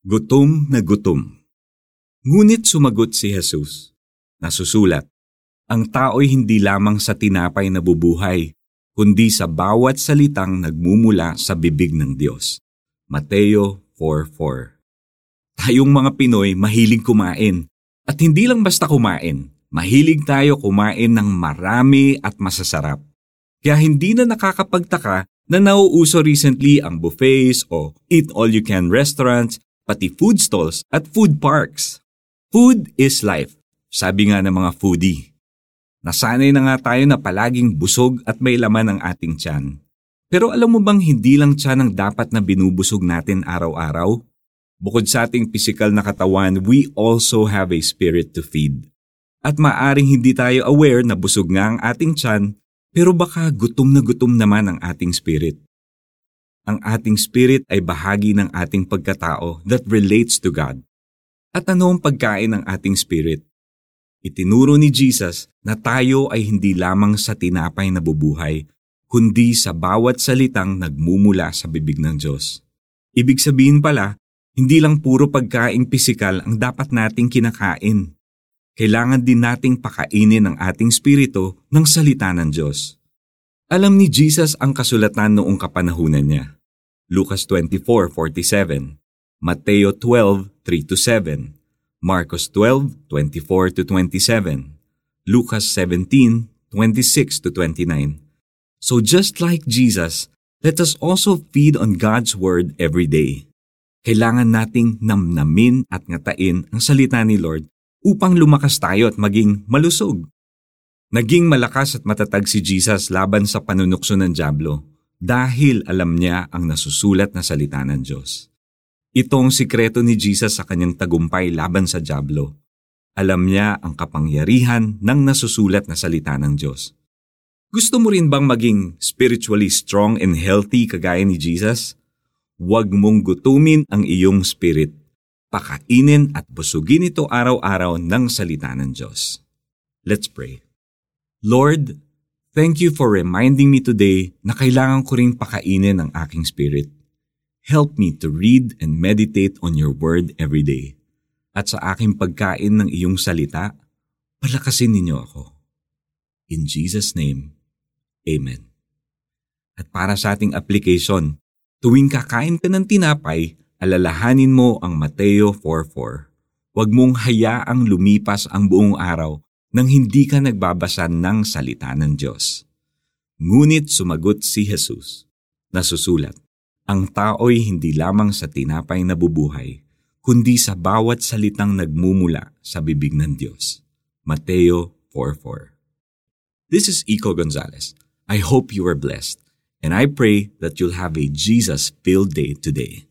Gutom na gutom. Ngunit sumagot si Jesus. Nasusulat, ang tao'y hindi lamang sa tinapay na bubuhay, kundi sa bawat salitang nagmumula sa bibig ng Diyos. Mateo 4.4 Tayong mga Pinoy mahilig kumain. At hindi lang basta kumain, mahilig tayo kumain ng marami at masasarap. Kaya hindi na nakakapagtaka na nauuso recently ang buffets o eat-all-you-can restaurants pati food stalls at food parks. Food is life, sabi nga ng mga foodie. Nasanay na nga tayo na palaging busog at may laman ang ating tiyan. Pero alam mo bang hindi lang tiyan ang dapat na binubusog natin araw-araw? Bukod sa ating pisikal na katawan, we also have a spirit to feed. At maaring hindi tayo aware na busog nga ang ating tiyan, pero baka gutom na gutom naman ang ating spirit ang ating spirit ay bahagi ng ating pagkatao that relates to God. At ano ang pagkain ng ating spirit? Itinuro ni Jesus na tayo ay hindi lamang sa tinapay na bubuhay, kundi sa bawat salitang nagmumula sa bibig ng Diyos. Ibig sabihin pala, hindi lang puro pagkaing pisikal ang dapat nating kinakain. Kailangan din nating pakainin ang ating spirito ng salita ng Diyos. Alam ni Jesus ang kasulatan noong kapanahunan niya. Lucas 24:47, Mateo 12:3-7, Marcos 12:24-27, Lucas 17:26-29. So just like Jesus, let us also feed on God's Word every day. Kailangan nating namnamin at ngatain ang salita ni Lord upang lumakas tayo at maging malusog. Naging malakas at matatag si Jesus laban sa panunukso ng Diablo dahil alam niya ang nasusulat na salita ng Diyos. Itong sikreto ni Jesus sa kanyang tagumpay laban sa Diablo. Alam niya ang kapangyarihan ng nasusulat na salita ng Diyos. Gusto mo rin bang maging spiritually strong and healthy kagaya ni Jesus? Huwag mong gutumin ang iyong spirit. Pakainin at busugin ito araw-araw ng salita ng Diyos. Let's pray. Lord, thank you for reminding me today na kailangan ko ring pakainin ang aking spirit. Help me to read and meditate on your word every day. At sa aking pagkain ng iyong salita, palakasin ninyo ako. In Jesus' name, Amen. At para sa ating application, tuwing kakain ka ng tinapay, alalahanin mo ang Mateo 4.4. Huwag mong hayaang lumipas ang buong araw nang hindi ka nagbabasa ng salita ng Diyos. Ngunit sumagot si Jesus, nasusulat, ang tao'y hindi lamang sa tinapay na bubuhay, kundi sa bawat salitang nagmumula sa bibig ng Diyos. Mateo 4.4 This is Iko Gonzalez. I hope you are blessed, and I pray that you'll have a Jesus-filled day today.